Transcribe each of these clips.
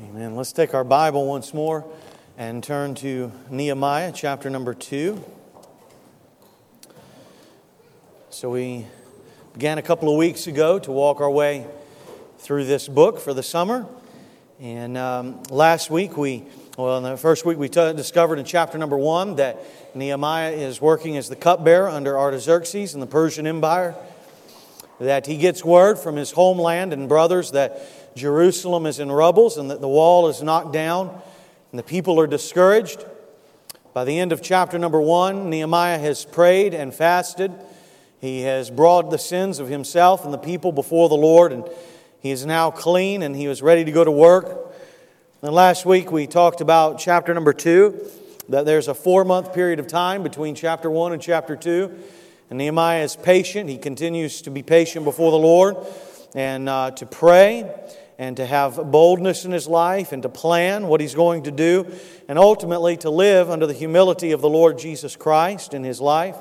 Amen. Let's take our Bible once more and turn to Nehemiah chapter number 2. So, we began a couple of weeks ago to walk our way through this book for the summer. And um, last week, we, well, in the first week, we t- discovered in chapter number 1 that Nehemiah is working as the cupbearer under Artaxerxes in the Persian Empire. That he gets word from his homeland and brothers that Jerusalem is in rubbles and that the wall is knocked down and the people are discouraged. By the end of chapter number one, Nehemiah has prayed and fasted. He has brought the sins of himself and the people before the Lord, and he is now clean and he was ready to go to work. And last week we talked about chapter number two, that there's a four month period of time between chapter one and chapter two. And Nehemiah is patient. He continues to be patient before the Lord and uh, to pray and to have boldness in his life and to plan what he's going to do and ultimately to live under the humility of the Lord Jesus Christ in his life.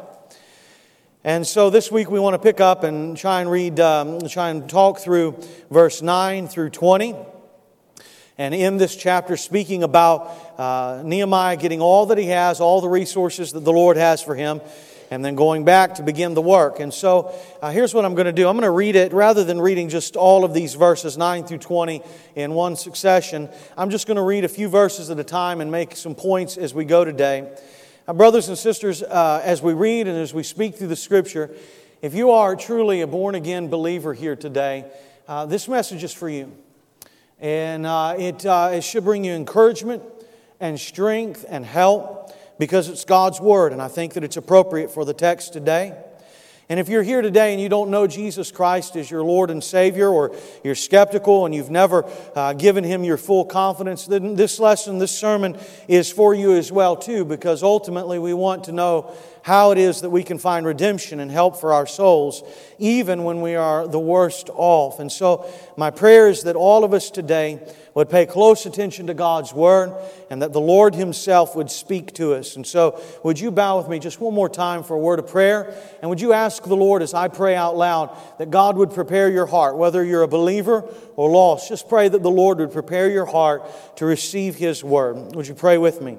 And so this week we want to pick up and try and read, um, try and talk through verse 9 through 20. And in this chapter, speaking about uh, Nehemiah getting all that he has, all the resources that the Lord has for him, and then going back to begin the work. And so uh, here's what I'm going to do I'm going to read it rather than reading just all of these verses, 9 through 20, in one succession. I'm just going to read a few verses at a time and make some points as we go today. Now, brothers and sisters, uh, as we read and as we speak through the scripture, if you are truly a born again believer here today, uh, this message is for you. And uh, it, uh, it should bring you encouragement and strength and help because it's God's Word, and I think that it's appropriate for the text today. And if you're here today and you don't know Jesus Christ as your Lord and Savior, or you're skeptical and you've never uh, given Him your full confidence, then this lesson, this sermon is for you as well, too, because ultimately we want to know how it is that we can find redemption and help for our souls, even when we are the worst off. And so, my prayer is that all of us today would pay close attention to God's Word and that the Lord Himself would speak to us. And so, would you bow with me just one more time for a word of prayer? And would you ask the Lord as I pray out loud that God would prepare your heart, whether you're a believer or lost? Just pray that the Lord would prepare your heart to receive His Word. Would you pray with me?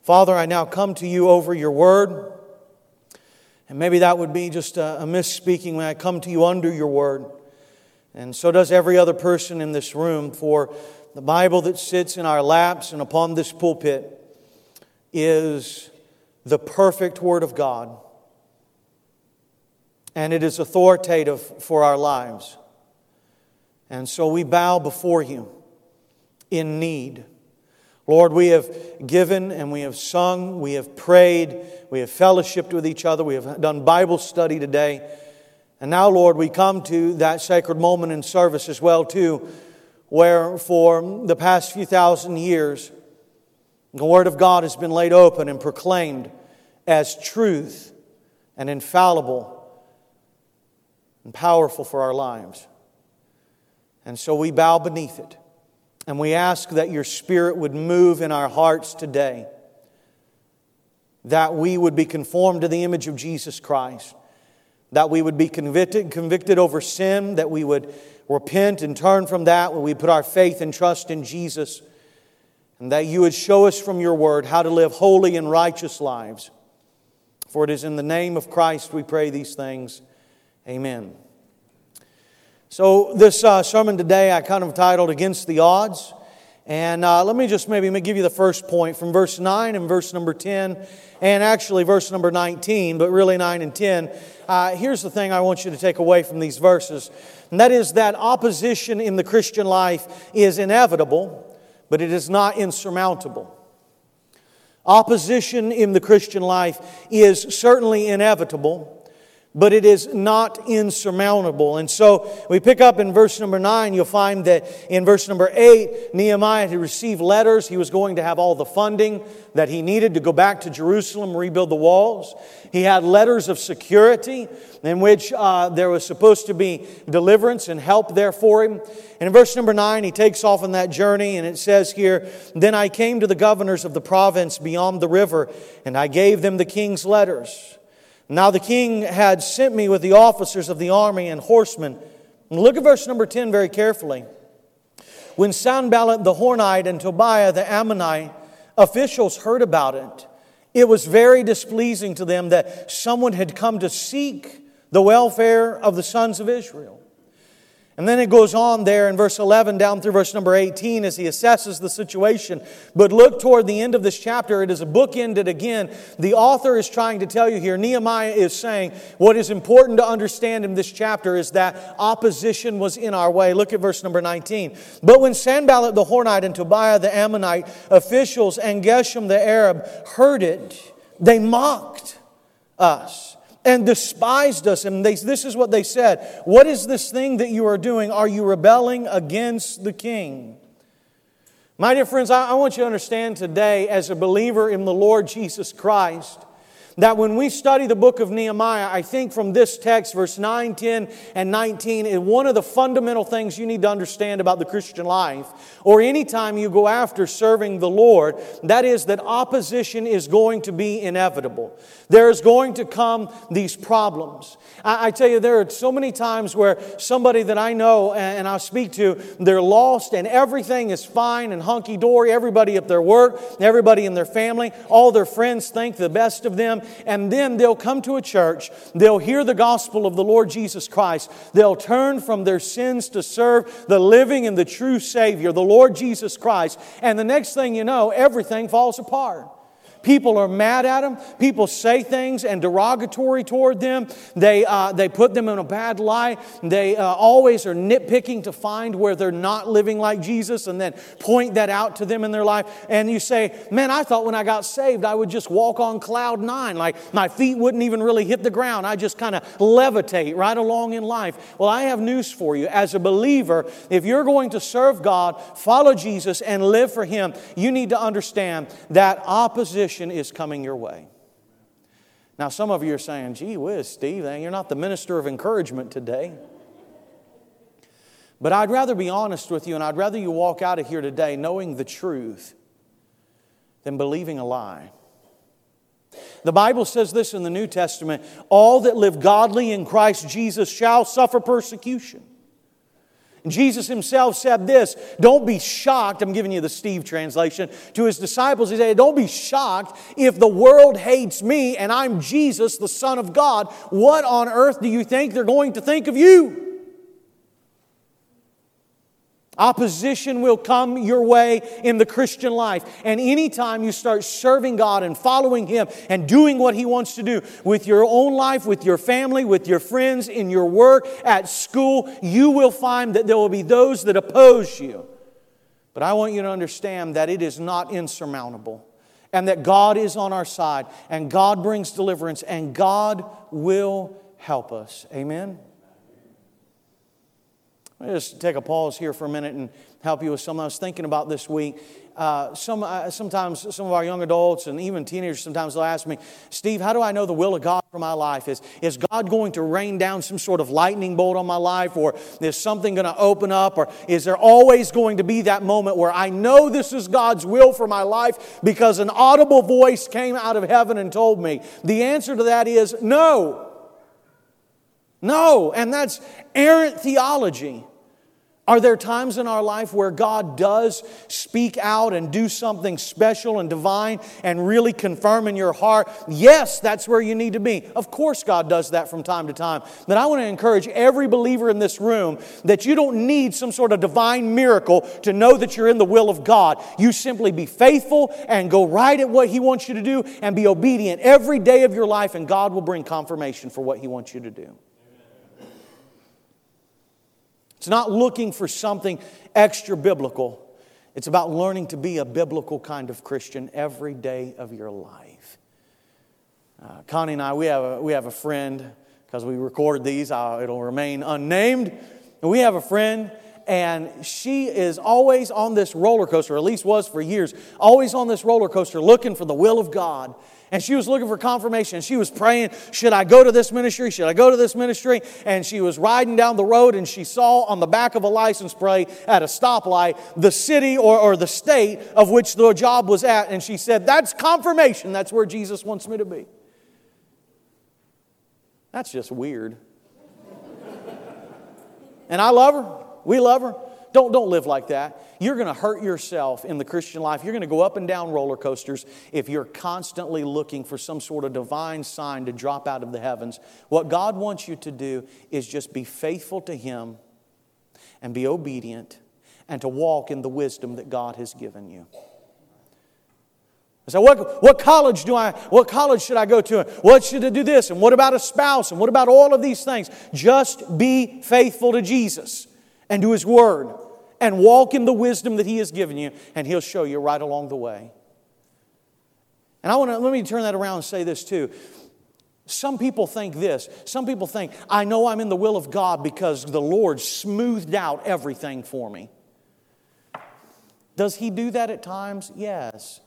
Father, I now come to you over your Word. And maybe that would be just a, a misspeaking when I come to you under your word. And so does every other person in this room, for the Bible that sits in our laps and upon this pulpit is the perfect Word of God. And it is authoritative for our lives. And so we bow before you in need. Lord, we have given and we have sung, we have prayed, we have fellowshipped with each other, we have done Bible study today. And now, Lord, we come to that sacred moment in service as well, too, where for the past few thousand years, the Word of God has been laid open and proclaimed as truth and infallible and powerful for our lives. And so we bow beneath it. And we ask that your Spirit would move in our hearts today, that we would be conformed to the image of Jesus Christ, that we would be convicted, convicted over sin, that we would repent and turn from that, when we put our faith and trust in Jesus, and that you would show us from your word how to live holy and righteous lives. For it is in the name of Christ we pray these things. Amen. So, this uh, sermon today I kind of titled Against the Odds. And uh, let me just maybe give you the first point from verse 9 and verse number 10, and actually verse number 19, but really 9 and 10. Uh, here's the thing I want you to take away from these verses, and that is that opposition in the Christian life is inevitable, but it is not insurmountable. Opposition in the Christian life is certainly inevitable but it is not insurmountable. And so we pick up in verse number 9, you'll find that in verse number 8, Nehemiah had received letters. He was going to have all the funding that he needed to go back to Jerusalem, rebuild the walls. He had letters of security in which uh, there was supposed to be deliverance and help there for him. And in verse number 9, he takes off on that journey, and it says here Then I came to the governors of the province beyond the river, and I gave them the king's letters. Now the king had sent me with the officers of the army and horsemen. And look at verse number 10 very carefully. when Sanballat the Horonite and Tobiah the Ammonite officials heard about it, it was very displeasing to them that someone had come to seek the welfare of the sons of Israel. And then it goes on there in verse 11 down through verse number 18 as he assesses the situation. But look toward the end of this chapter. It is a book ended again. The author is trying to tell you here, Nehemiah is saying, what is important to understand in this chapter is that opposition was in our way. Look at verse number 19. But when Sanballat the Horonite and Tobiah the Ammonite officials and Geshem the Arab heard it, they mocked us and despised us. And they, this is what they said What is this thing that you are doing? Are you rebelling against the king? My dear friends, I, I want you to understand today, as a believer in the Lord Jesus Christ, that when we study the book of Nehemiah, I think from this text, verse 9, 10, and 19, one of the fundamental things you need to understand about the Christian life, or anytime you go after serving the Lord, that is that opposition is going to be inevitable. There is going to come these problems. I, I tell you, there are so many times where somebody that I know and I speak to, they're lost and everything is fine and hunky dory. Everybody at their work, everybody in their family, all their friends think the best of them and then they'll come to a church, they'll hear the gospel of the Lord Jesus Christ, they'll turn from their sins to serve the living and the true Savior, the Lord Jesus Christ, and the next thing you know, everything falls apart. People are mad at them. People say things and derogatory toward them. They, uh, they put them in a bad light. They uh, always are nitpicking to find where they're not living like Jesus and then point that out to them in their life. And you say, Man, I thought when I got saved I would just walk on cloud nine. Like my feet wouldn't even really hit the ground. I just kind of levitate right along in life. Well, I have news for you. As a believer, if you're going to serve God, follow Jesus, and live for Him, you need to understand that opposition is coming your way. Now, some of you are saying, gee whiz, Steve, you're not the minister of encouragement today. But I'd rather be honest with you, and I'd rather you walk out of here today knowing the truth than believing a lie. The Bible says this in the New Testament all that live godly in Christ Jesus shall suffer persecution. Jesus himself said this Don't be shocked. I'm giving you the Steve translation. To his disciples, he said, Don't be shocked if the world hates me and I'm Jesus, the Son of God. What on earth do you think they're going to think of you? Opposition will come your way in the Christian life. And anytime you start serving God and following Him and doing what He wants to do with your own life, with your family, with your friends, in your work, at school, you will find that there will be those that oppose you. But I want you to understand that it is not insurmountable and that God is on our side and God brings deliverance and God will help us. Amen. Let me just take a pause here for a minute and help you with something I was thinking about this week. Uh, some, uh, sometimes some of our young adults and even teenagers sometimes they'll ask me, Steve, how do I know the will of God for my life? Is, is God going to rain down some sort of lightning bolt on my life? Or is something going to open up? Or is there always going to be that moment where I know this is God's will for my life because an audible voice came out of heaven and told me? The answer to that is no. No, and that's errant theology. Are there times in our life where God does speak out and do something special and divine and really confirm in your heart? Yes, that's where you need to be. Of course, God does that from time to time. But I want to encourage every believer in this room that you don't need some sort of divine miracle to know that you're in the will of God. You simply be faithful and go right at what He wants you to do and be obedient every day of your life, and God will bring confirmation for what He wants you to do. It's not looking for something extra biblical. It's about learning to be a biblical kind of Christian every day of your life. Uh, Connie and I, we have a, we have a friend, because we recorded these, uh, it'll remain unnamed. And we have a friend, and she is always on this roller coaster, at least was for years, always on this roller coaster looking for the will of God and she was looking for confirmation. She was praying, Should I go to this ministry? Should I go to this ministry? And she was riding down the road and she saw on the back of a license plate at a stoplight the city or, or the state of which the job was at. And she said, That's confirmation. That's where Jesus wants me to be. That's just weird. and I love her. We love her. Don't, don't live like that. You're going to hurt yourself in the Christian life. You're going to go up and down roller coasters if you're constantly looking for some sort of divine sign to drop out of the heavens. What God wants you to do is just be faithful to Him and be obedient and to walk in the wisdom that God has given you. I say, what, what college do I, what college should I go to? What should I do this? And what about a spouse? And what about all of these things? Just be faithful to Jesus and to His Word and walk in the wisdom that He has given you, and He'll show you right along the way. And I want to, let me turn that around and say this too. Some people think this. Some people think, I know I'm in the will of God because the Lord smoothed out everything for me. Does He do that at times? Yes.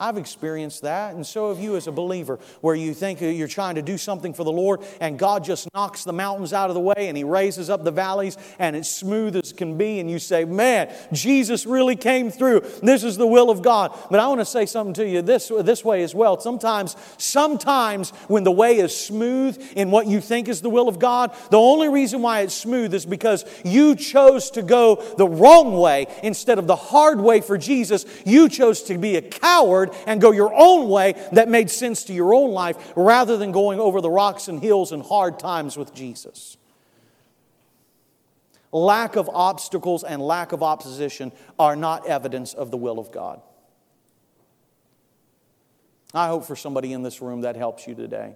I've experienced that, and so have you as a believer, where you think you're trying to do something for the Lord, and God just knocks the mountains out of the way, and He raises up the valleys, and it's smooth as can be, and you say, Man, Jesus really came through. This is the will of God. But I want to say something to you this, this way as well. Sometimes, sometimes when the way is smooth in what you think is the will of God, the only reason why it's smooth is because you chose to go the wrong way instead of the hard way for Jesus. You chose to be a coward and go your own way that made sense to your own life rather than going over the rocks and hills and hard times with Jesus. Lack of obstacles and lack of opposition are not evidence of the will of God. I hope for somebody in this room that helps you today.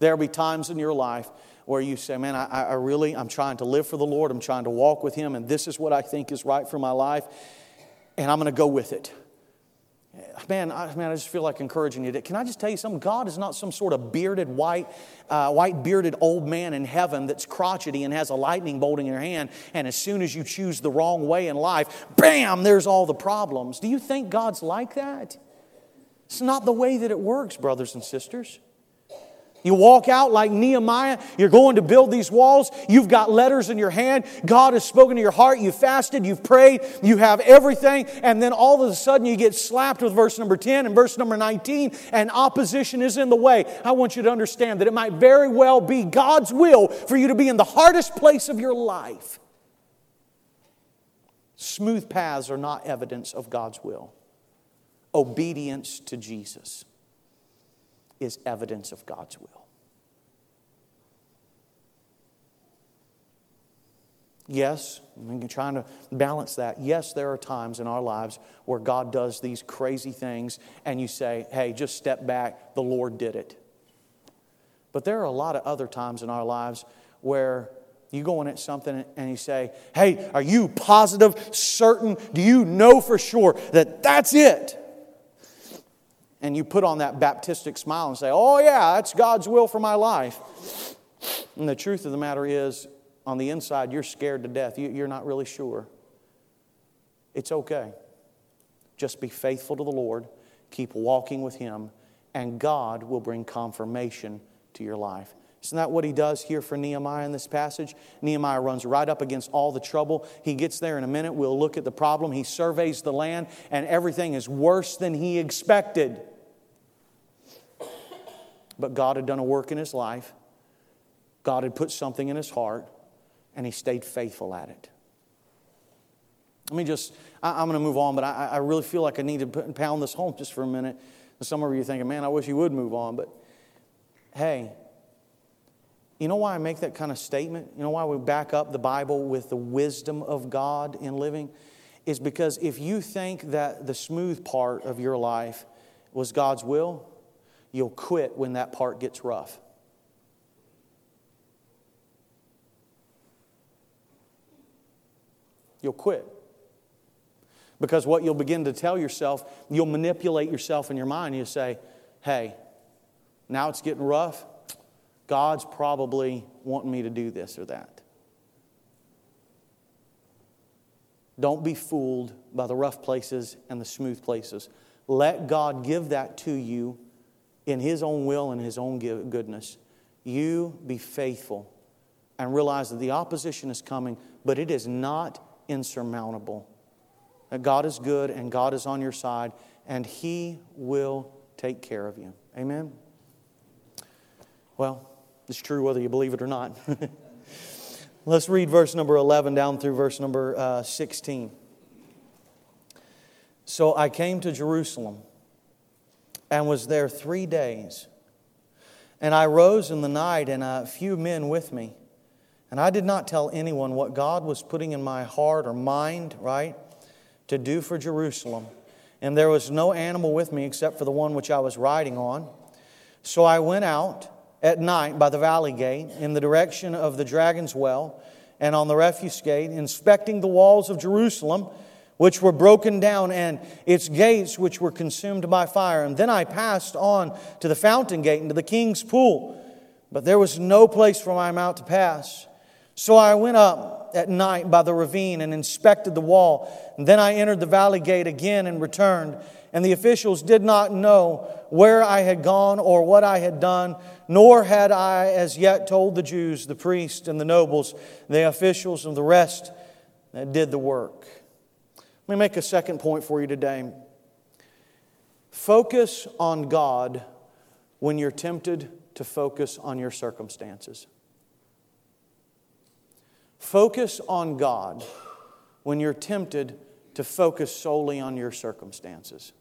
There'll be times in your life where you say, Man, I, I really, I'm trying to live for the Lord, I'm trying to walk with Him, and this is what I think is right for my life, and I'm going to go with it man, I, man, I just feel like encouraging you. Can I just tell you something? God is not some sort of bearded, white, uh, white bearded old man in heaven that's crotchety and has a lightning bolt in your hand, and as soon as you choose the wrong way in life, bam, there's all the problems. Do you think God's like that? It's not the way that it works, brothers and sisters. You walk out like Nehemiah, you're going to build these walls, you've got letters in your hand, God has spoken to your heart, you've fasted, you've prayed, you have everything, and then all of a sudden you get slapped with verse number 10 and verse number 19, and opposition is in the way. I want you to understand that it might very well be God's will for you to be in the hardest place of your life. Smooth paths are not evidence of God's will. Obedience to Jesus is evidence of God's will. Yes, I'm trying to balance that. Yes, there are times in our lives where God does these crazy things, and you say, hey, just step back, the Lord did it. But there are a lot of other times in our lives where you go in at something and you say, hey, are you positive, certain? Do you know for sure that that's it? And you put on that Baptistic smile and say, Oh, yeah, that's God's will for my life. And the truth of the matter is, on the inside, you're scared to death. You're not really sure. It's okay. Just be faithful to the Lord, keep walking with Him, and God will bring confirmation to your life. Isn't that what he does here for Nehemiah in this passage? Nehemiah runs right up against all the trouble. He gets there in a minute. We'll look at the problem. He surveys the land, and everything is worse than he expected. But God had done a work in his life, God had put something in his heart, and he stayed faithful at it. Let me just, I, am going to move on, but I, I, really feel like I need to pound this home just for a minute. Some of you are thinking, man, I wish you would move on. But hey, you know why I make that kind of statement? You know why we back up the Bible with the wisdom of God in living? Is because if you think that the smooth part of your life was God's will, You'll quit when that part gets rough. You'll quit. Because what you'll begin to tell yourself, you'll manipulate yourself in your mind. You say, hey, now it's getting rough. God's probably wanting me to do this or that. Don't be fooled by the rough places and the smooth places. Let God give that to you in His own will and His own goodness. You be faithful and realize that the opposition is coming, but it is not insurmountable. That God is good and God is on your side, and He will take care of you. Amen? Well, it's true whether you believe it or not. Let's read verse number 11 down through verse number uh, 16. So I came to Jerusalem and was there three days. And I rose in the night, and a few men with me. And I did not tell anyone what God was putting in my heart or mind, right, to do for Jerusalem. And there was no animal with me except for the one which I was riding on. So I went out at night by the valley gate in the direction of the dragon's well and on the refuse gate, inspecting the walls of Jerusalem, which were broken down, and its gates, which were consumed by fire. And then I passed on to the fountain gate and to the king's pool, but there was no place for my mount to pass. So I went up at night by the ravine and inspected the wall. And then I entered the valley gate again and returned. And the officials did not know where I had gone or what I had done, nor had I as yet told the Jews, the priests and the nobles, the officials and the rest that did the work. Let me make a second point for you today. Focus on God when you're tempted to focus on your circumstances. Focus on God when you're tempted to focus solely on your circumstances.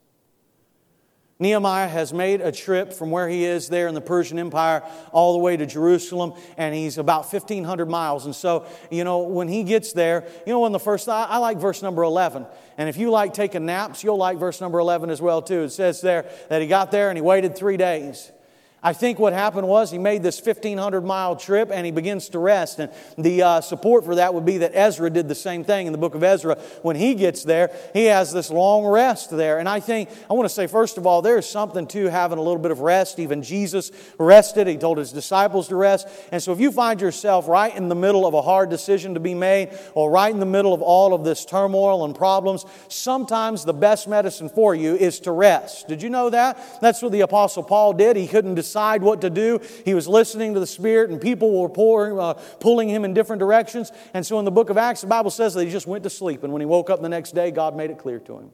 Nehemiah has made a trip from where he is there in the Persian Empire all the way to Jerusalem, and he's about 1,500 miles. And so, you know, when he gets there, you know, when the first, I, I like verse number 11. And if you like taking naps, you'll like verse number 11 as well, too. It says there that he got there and he waited three days. I think what happened was he made this 1,500 mile trip and he begins to rest. And the uh, support for that would be that Ezra did the same thing in the book of Ezra. When he gets there, he has this long rest there. And I think, I want to say, first of all, there's something to having a little bit of rest. Even Jesus rested, he told his disciples to rest. And so if you find yourself right in the middle of a hard decision to be made, or right in the middle of all of this turmoil and problems, sometimes the best medicine for you is to rest. Did you know that? That's what the Apostle Paul did. He couldn't decide decide what to do. He was listening to the Spirit, and people were pouring, uh, pulling him in different directions. And so in the book of Acts, the Bible says that he just went to sleep. And when he woke up the next day, God made it clear to him.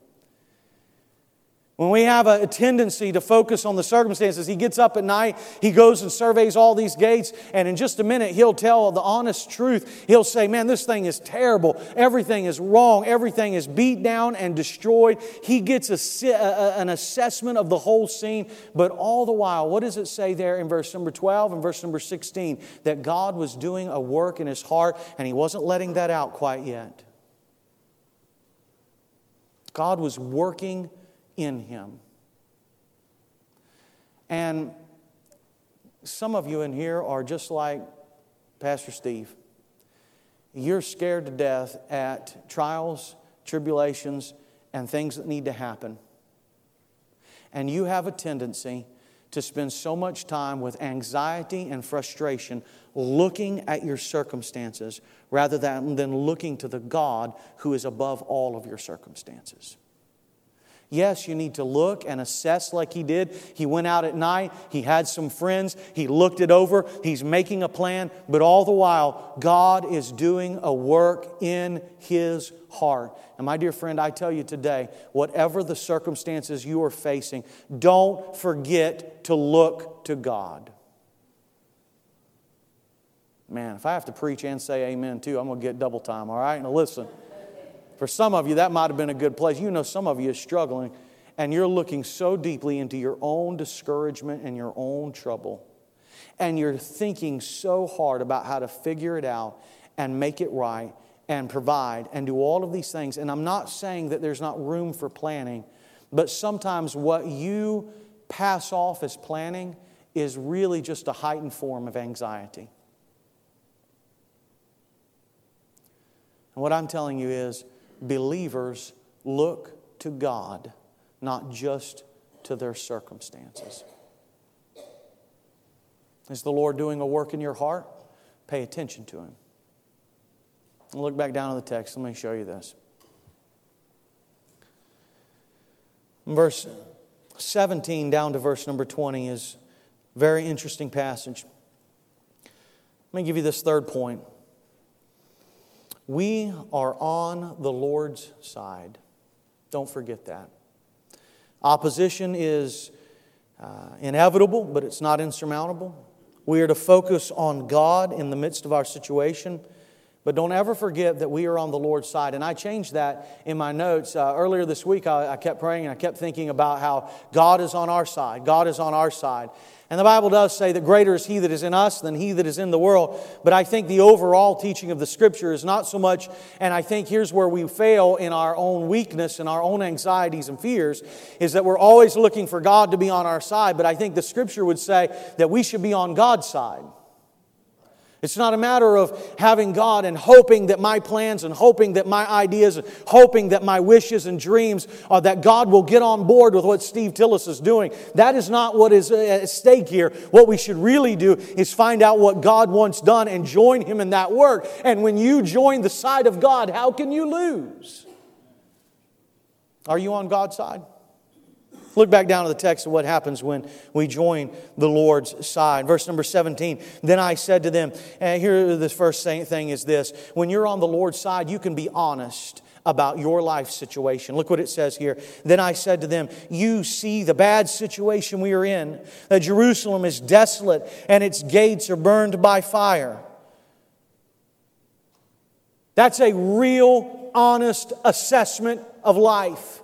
When we have a tendency to focus on the circumstances, he gets up at night, he goes and surveys all these gates, and in just a minute, he'll tell the honest truth. He'll say, Man, this thing is terrible. Everything is wrong. Everything is beat down and destroyed. He gets a, a, an assessment of the whole scene, but all the while, what does it say there in verse number 12 and verse number 16? That God was doing a work in his heart, and he wasn't letting that out quite yet. God was working in him. And some of you in here are just like Pastor Steve. You're scared to death at trials, tribulations, and things that need to happen. And you have a tendency to spend so much time with anxiety and frustration looking at your circumstances rather than, than looking to the God who is above all of your circumstances. Yes, you need to look and assess like he did. He went out at night, he had some friends, he looked it over, he's making a plan, but all the while, God is doing a work in his heart. And my dear friend, I tell you today, whatever the circumstances you are facing, don't forget to look to God. Man, if I have to preach and say amen too, I'm going to get double time, all right? Now listen. For some of you, that might have been a good place. You know, some of you are struggling, and you're looking so deeply into your own discouragement and your own trouble. And you're thinking so hard about how to figure it out and make it right and provide and do all of these things. And I'm not saying that there's not room for planning, but sometimes what you pass off as planning is really just a heightened form of anxiety. And what I'm telling you is, believers look to God, not just to their circumstances. Is the Lord doing a work in your heart? Pay attention to Him. Look back down on the text. Let me show you this. Verse 17 down to verse number 20 is very interesting passage. Let me give you this third point. We are on the Lord's side. Don't forget that. Opposition is uh, inevitable, but it's not insurmountable. We are to focus on God in the midst of our situation. But don't ever forget that we are on the Lord's side. And I changed that in my notes. Uh, earlier this week, I, I kept praying and I kept thinking about how God is on our side. God is on our side. And the Bible does say that greater is He that is in us than He that is in the world. But I think the overall teaching of the Scripture is not so much, and I think here's where we fail in our own weakness and our own anxieties and fears, is that we're always looking for God to be on our side. But I think the Scripture would say that we should be on God's side. It's not a matter of having God and hoping that my plans and hoping that my ideas and hoping that my wishes and dreams are that God will get on board with what Steve Tillis is doing. That is not what is at stake here. What we should really do is find out what God wants done and join Him in that work. And when you join the side of God, how can you lose? Are you on God's side? Look back down to the text of what happens when we join the Lord's side. Verse number 17. Then I said to them, and here the first thing is this when you're on the Lord's side, you can be honest about your life situation. Look what it says here. Then I said to them, You see the bad situation we are in, that Jerusalem is desolate and its gates are burned by fire. That's a real, honest assessment of life.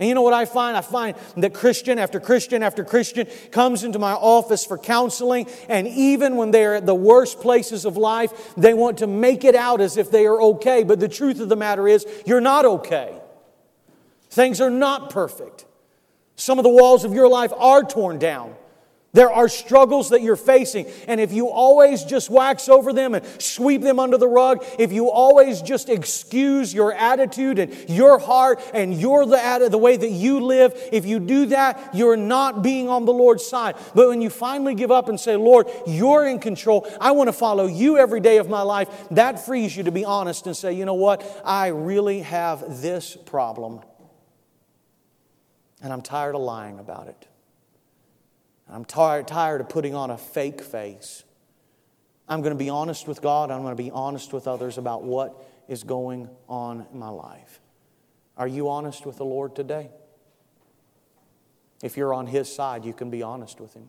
And you know what I find? I find that Christian after Christian after Christian comes into my office for counseling, and even when they're at the worst places of life, they want to make it out as if they are okay. But the truth of the matter is, you're not okay. Things are not perfect. Some of the walls of your life are torn down. There are struggles that you're facing, and if you always just wax over them and sweep them under the rug, if you always just excuse your attitude and your heart and your the, the way that you live, if you do that, you're not being on the Lord's side. But when you finally give up and say, Lord, you're in control, I want to follow you every day of my life, that frees you to be honest and say, you know what, I really have this problem, and I'm tired of lying about it. I'm tired, tired of putting on a fake face. I'm going to be honest with God. I'm going to be honest with others about what is going on in my life. Are you honest with the Lord today? If you're on His side, you can be honest with Him.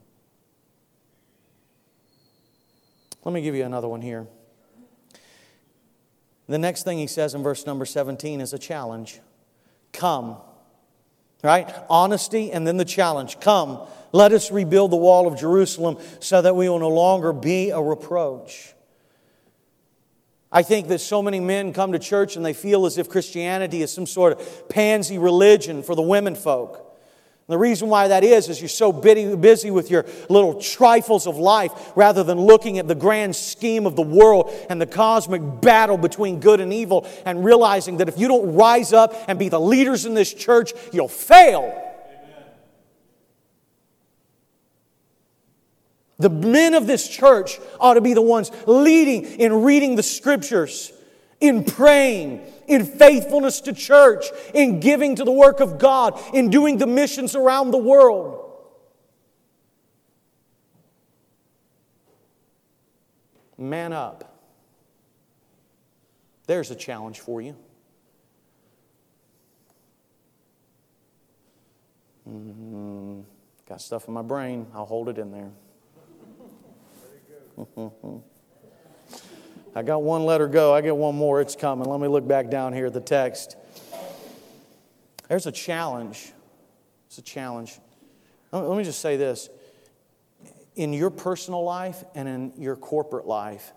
Let me give you another one here. The next thing he says in verse number 17 is a challenge. Come. Right? Honesty and then the challenge. Come. Let us rebuild the wall of Jerusalem so that we will no longer be a reproach. I think that so many men come to church and they feel as if Christianity is some sort of pansy religion for the women folk. The reason why that is, is you're so busy with your little trifles of life rather than looking at the grand scheme of the world and the cosmic battle between good and evil and realizing that if you don't rise up and be the leaders in this church, you'll fail. The men of this church ought to be the ones leading in reading the scriptures, in praying, in faithfulness to church, in giving to the work of God, in doing the missions around the world. Man up. There's a challenge for you. Mm-hmm. Got stuff in my brain. I'll hold it in there. I got one letter go. I get one more. It's coming. Let me look back down here at the text. There's a challenge. It's a challenge. Let me just say this. In your personal life and in your corporate life,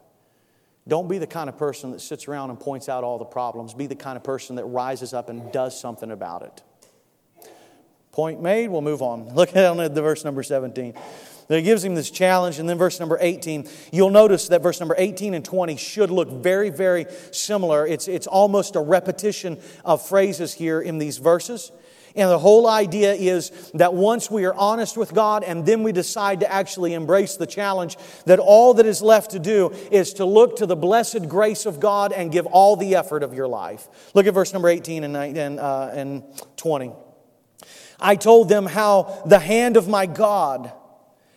don't be the kind of person that sits around and points out all the problems. Be the kind of person that rises up and does something about it. Point made, we'll move on. Look at the verse number 17 that gives him this challenge. And then verse number 18, you'll notice that verse number 18 and 20 should look very, very similar. It's, it's almost a repetition of phrases here in these verses. And the whole idea is that once we are honest with God and then we decide to actually embrace the challenge, that all that is left to do is to look to the blessed grace of God and give all the effort of your life. Look at verse number 18 and, and, uh, and 20. I told them how the hand of my God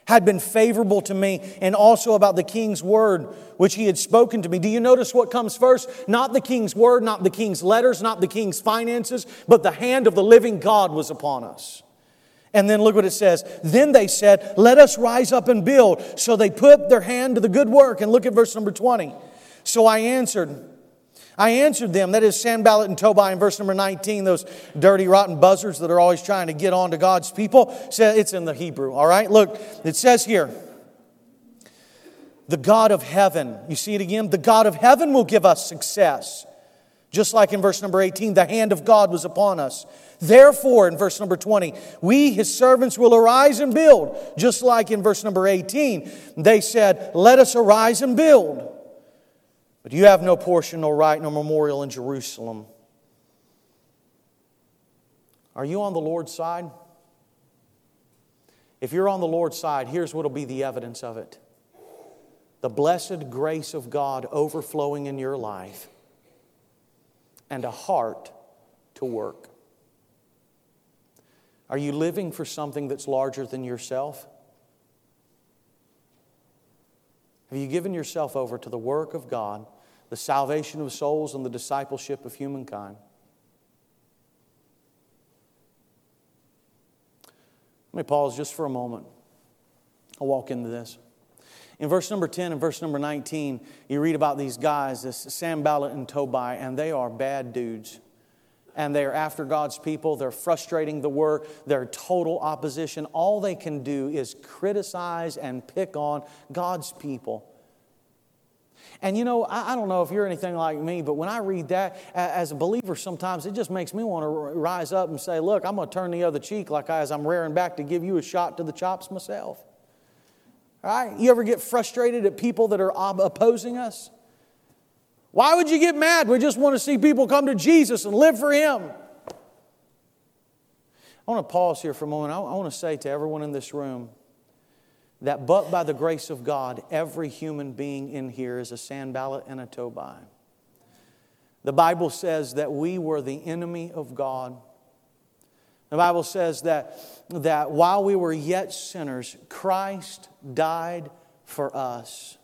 had been favorable to me, and also about the king's word which he had spoken to me. Do you notice what comes first? Not the king's word, not the king's letters, not the king's finances, but the hand of the living God was upon us. And then look what it says. Then they said, Let us rise up and build. So they put their hand to the good work. And look at verse number 20. So I answered, I answered them, that is Sanballat and Tobiah in verse number 19, those dirty, rotten buzzards that are always trying to get on to God's people. It's in the Hebrew, all right? Look, it says here, the God of heaven, you see it again? The God of heaven will give us success. Just like in verse number 18, the hand of God was upon us. Therefore, in verse number 20, we, his servants, will arise and build. Just like in verse number 18, they said, Let us arise and build. But you have no portion, nor right, nor memorial in Jerusalem. Are you on the Lord's side? If you're on the Lord's side, here's what will be the evidence of it the blessed grace of God overflowing in your life and a heart to work. Are you living for something that's larger than yourself? Have you given yourself over to the work of God, the salvation of souls, and the discipleship of humankind? Let me pause just for a moment. I'll walk into this. In verse number 10 and verse number 19, you read about these guys, this Sanballat and Tobiah, and they are bad dudes. And they're after God's people. They're frustrating the work. They're total opposition. All they can do is criticize and pick on God's people. And you know, I, don't know if you're anything like me, but when I read that as a believer, sometimes it just makes me want to rise up and say, Look, I'm going to turn the other cheek like I, as I'm rearing back to give you a shot to the chops myself. Right? You ever get frustrated at people that are opposing us? Why would you get mad? We just want to see people come to Jesus and live for Him. I want to pause here for a moment. I want to say to everyone in this room that, but by the grace of God, every human being in here is a Sanballat and a Tobiah. The Bible says that we were the enemy of God the Bible says that, that while we were yet sinners, Christ died for us.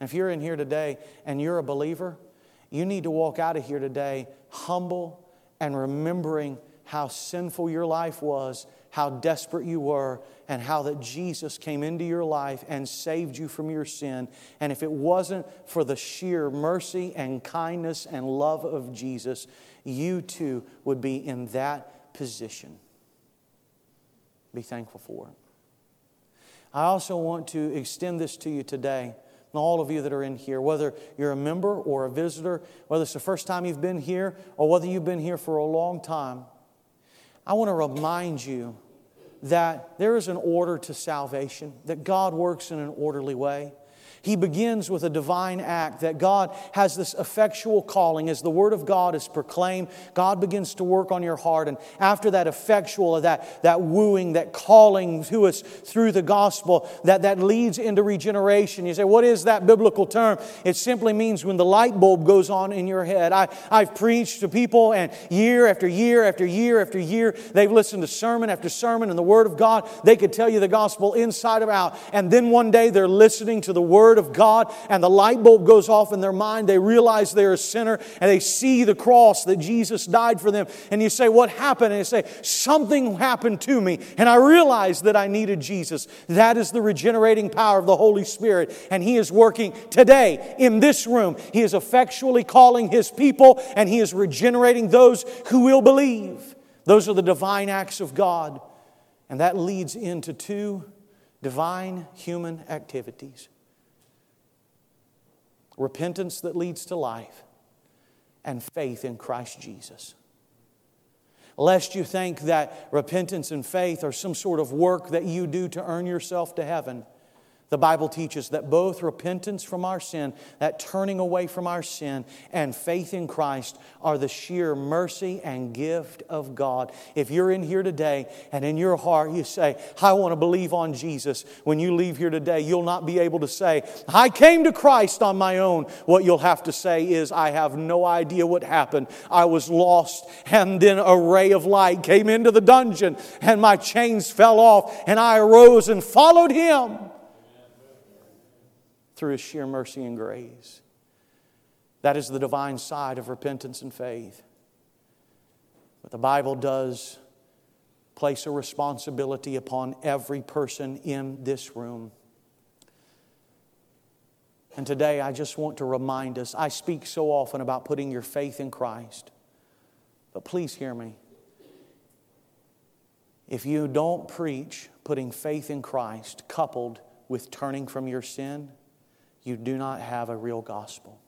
If you're in here today and you're a believer, you need to walk out of here today humble and remembering how sinful your life was how desperate you were and how that Jesus came into your life and saved you from your sin. And if it wasn't for the sheer mercy and kindness and love of Jesus, you too would be in that position. Be thankful for it. I also want to extend this to you today all of you that are in here, whether you're a member or a visitor, whether it's the first time you've been here or whether you've been here for a long time, I want to remind you that there is an order to salvation, that God works in an orderly way. He begins with a divine act that God has this effectual calling. As the Word of God is proclaimed, God begins to work on your heart. And after that effectual, that, that wooing, that calling to us through the gospel, that, that leads into regeneration. You say, what is that biblical term? It simply means when the light bulb goes on in your head. I, I've preached to people, and year after year after year after year, they've listened to sermon after sermon and the Word of God. They could tell you the gospel inside and out. And then one day they're listening to the Word Word of God and the light bulb goes off in their mind. They realize they're a sinner and they see the cross that Jesus died for them. And you say, What happened? And you say, Something happened to me and I realized that I needed Jesus. That is the regenerating power of the Holy Spirit. And He is working today in this room. He is effectually calling His people and He is regenerating those who will believe. Those are the divine acts of God. And that leads into two divine human activities repentance that leads to life, and faith in Christ Jesus. Lest you think that repentance and faith are some sort of work that you do to earn yourself to heaven. The Bible teaches that both repentance from our sin, that turning away from our sin, and faith in Christ are the sheer mercy and gift of God. If you're in here today and in your heart you say, I want to believe on Jesus, when you leave here today, you'll not be able to say, I came to Christ on my own. What you'll have to say is, I have no idea what happened. I was lost, and then a ray of light came into the dungeon, and my chains fell off, and I arose and followed Him through His sheer mercy and grace. That is the divine side of repentance and faith. But the Bible does place a responsibility upon every person in this room. And today I just want to remind us I speak so often about putting your faith in Christ. But please hear me. If you don't preach putting faith in Christ coupled with turning from your sin, you do not have a real gospel.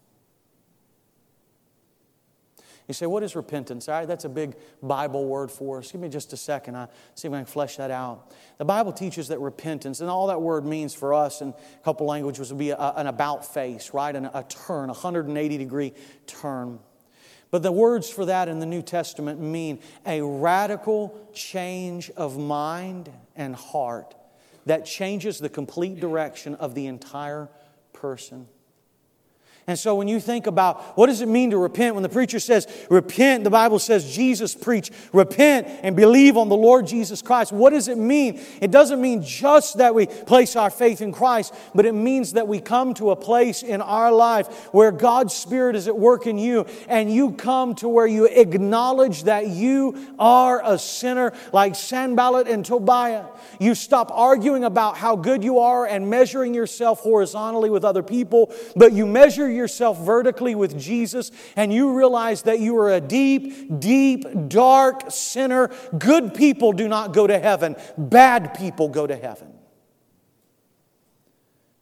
You say, what is repentance? All right, that's a big Bible word for us. Give me just a second. I see if I can flesh that out. The Bible teaches that repentance, and all that word means for us in a couple languages would be a, an about face, right? An, a turn, a 180 degree turn. But the words for that in the New Testament mean a radical change of mind and heart that changes the complete direction of the entire person. And so when you think about what does it mean to repent, when the preacher says repent, the Bible says Jesus preached, repent and believe on the Lord Jesus Christ. What does it mean? It doesn't mean just that we place our faith in Christ, but it means that we come to a place in our life where God's Spirit is at work in you and you come to where you acknowledge that you are a sinner like Sanballat and Tobiah. You stop arguing about how good you are and measuring yourself horizontally with other people, but you measure yourself vertically with Jesus and you realize that you are a deep, deep, dark sinner, good people do not go to heaven, bad people go to heaven.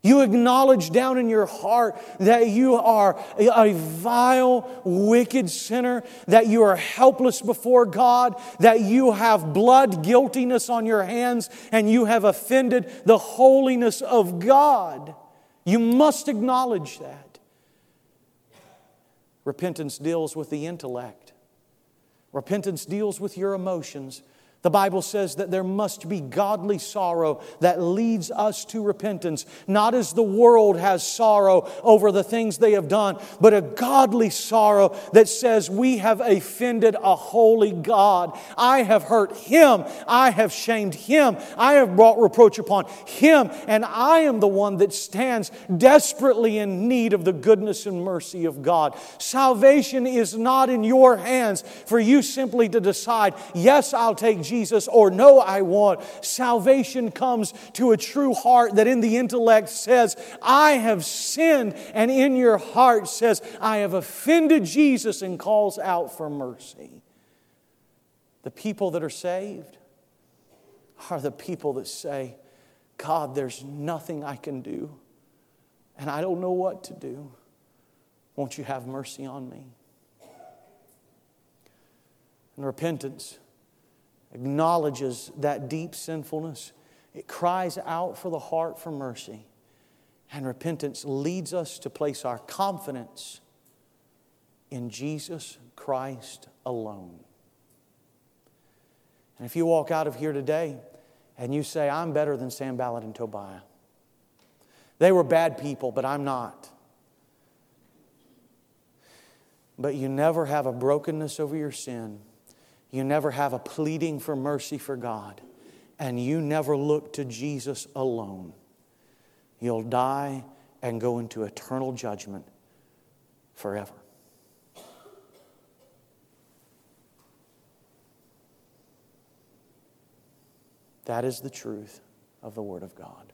You acknowledge down in your heart that you are a vile, wicked sinner, that you are helpless before God, that you have blood guiltiness on your hands, and you have offended the holiness of God. You must acknowledge that. Repentance deals with the intellect. Repentance deals with your emotions. The Bible says that there must be godly sorrow that leads us to repentance, not as the world has sorrow over the things they have done, but a godly sorrow that says, We have offended a holy God. I have hurt him. I have shamed him. I have brought reproach upon him. And I am the one that stands desperately in need of the goodness and mercy of God. Salvation is not in your hands for you simply to decide, Yes, I'll take Jesus or no, I won't. Salvation comes to a true heart that in the intellect says, I have sinned, and in your heart says, I have offended Jesus and calls out for mercy. The people that are saved are the people that say, God, there's nothing I can do, and I don't know what to do. Won't you have mercy on me? And repentance acknowledges that deep sinfulness. It cries out for the heart for mercy. And repentance leads us to place our confidence in Jesus Christ alone. And if you walk out of here today and you say, I'm better than Sanballat and Tobiah, they were bad people, but I'm not. But you never have a brokenness over your sin you never have a pleading for mercy for God, and you never look to Jesus alone. You'll die and go into eternal judgment forever. That is the truth of the Word of God.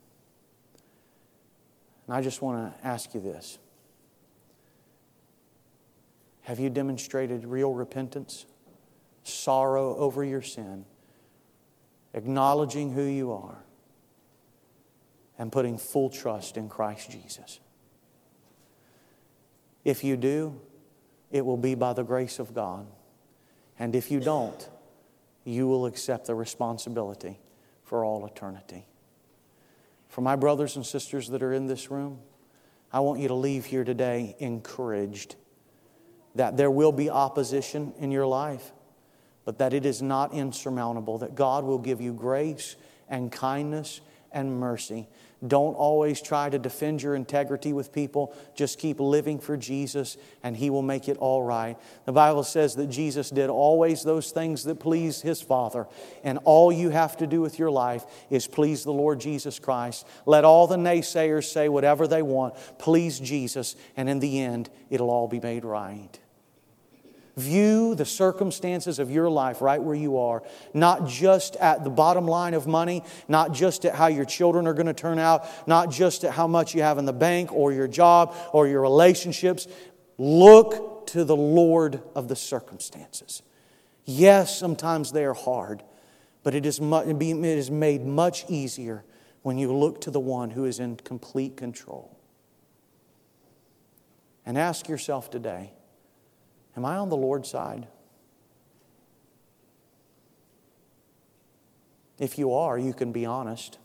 And I just want to ask you this Have you demonstrated real repentance? Sorrow over your sin, acknowledging who you are, and putting full trust in Christ Jesus. If you do, it will be by the grace of God. And if you don't, you will accept the responsibility for all eternity. For my brothers and sisters that are in this room, I want you to leave here today encouraged that there will be opposition in your life but that it is not insurmountable, that God will give you grace and kindness and mercy. Don't always try to defend your integrity with people. Just keep living for Jesus, and He will make it all right. The Bible says that Jesus did always those things that pleased His Father, and all you have to do with your life is please the Lord Jesus Christ. Let all the naysayers say whatever they want. Please Jesus, and in the end, it'll all be made right. View the circumstances of your life right where you are, not just at the bottom line of money, not just at how your children are going to turn out, not just at how much you have in the bank or your job or your relationships. Look to the Lord of the circumstances. Yes, sometimes they are hard, but it is, it is made much easier when you look to the one who is in complete control. And ask yourself today Am I on the Lord's side? If you are, you can be honest.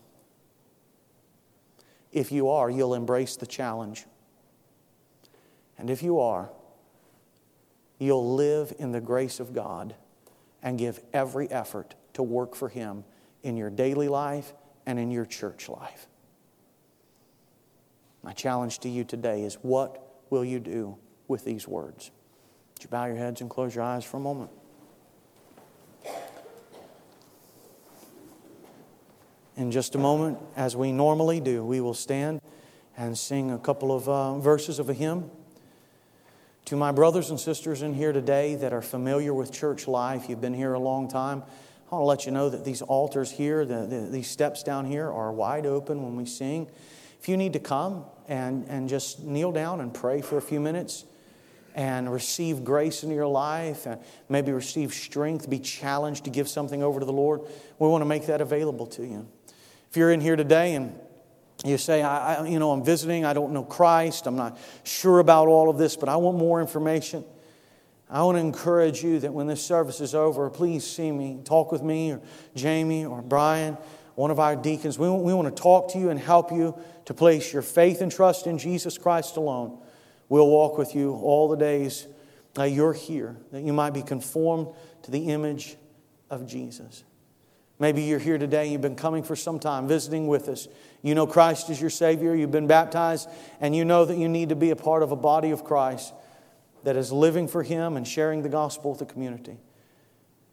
If you are, you'll embrace the challenge. And if you are, you'll live in the grace of God and give every effort to work for Him in your daily life and in your church life. My challenge to you today is what will you do with these words? Would you bow your heads and close your eyes for a moment? In just a moment, as we normally do, we will stand and sing a couple of uh, verses of a hymn. To my brothers and sisters in here today that are familiar with church life, you've been here a long time, I want to let you know that these altars here, the, the, these steps down here, are wide open when we sing. If you need to come and, and just kneel down and pray for a few minutes and receive grace into your life and maybe receive strength, be challenged to give something over to the Lord, we want to make that available to you. If you're in here today and you say, I, I, you know, I'm visiting, I don't know Christ, I'm not sure about all of this, but I want more information. I want to encourage you that when this service is over, please see me, talk with me, or Jamie, or Brian, one of our deacons. We, we want to talk to you and help you to place your faith and trust in Jesus Christ alone. We'll walk with you all the days that you're here, that you might be conformed to the image of Jesus. Maybe you're here today, you've been coming for some time, visiting with us. You know Christ is your Savior, you've been baptized, and you know that you need to be a part of a body of Christ that is living for Him and sharing the gospel with the community.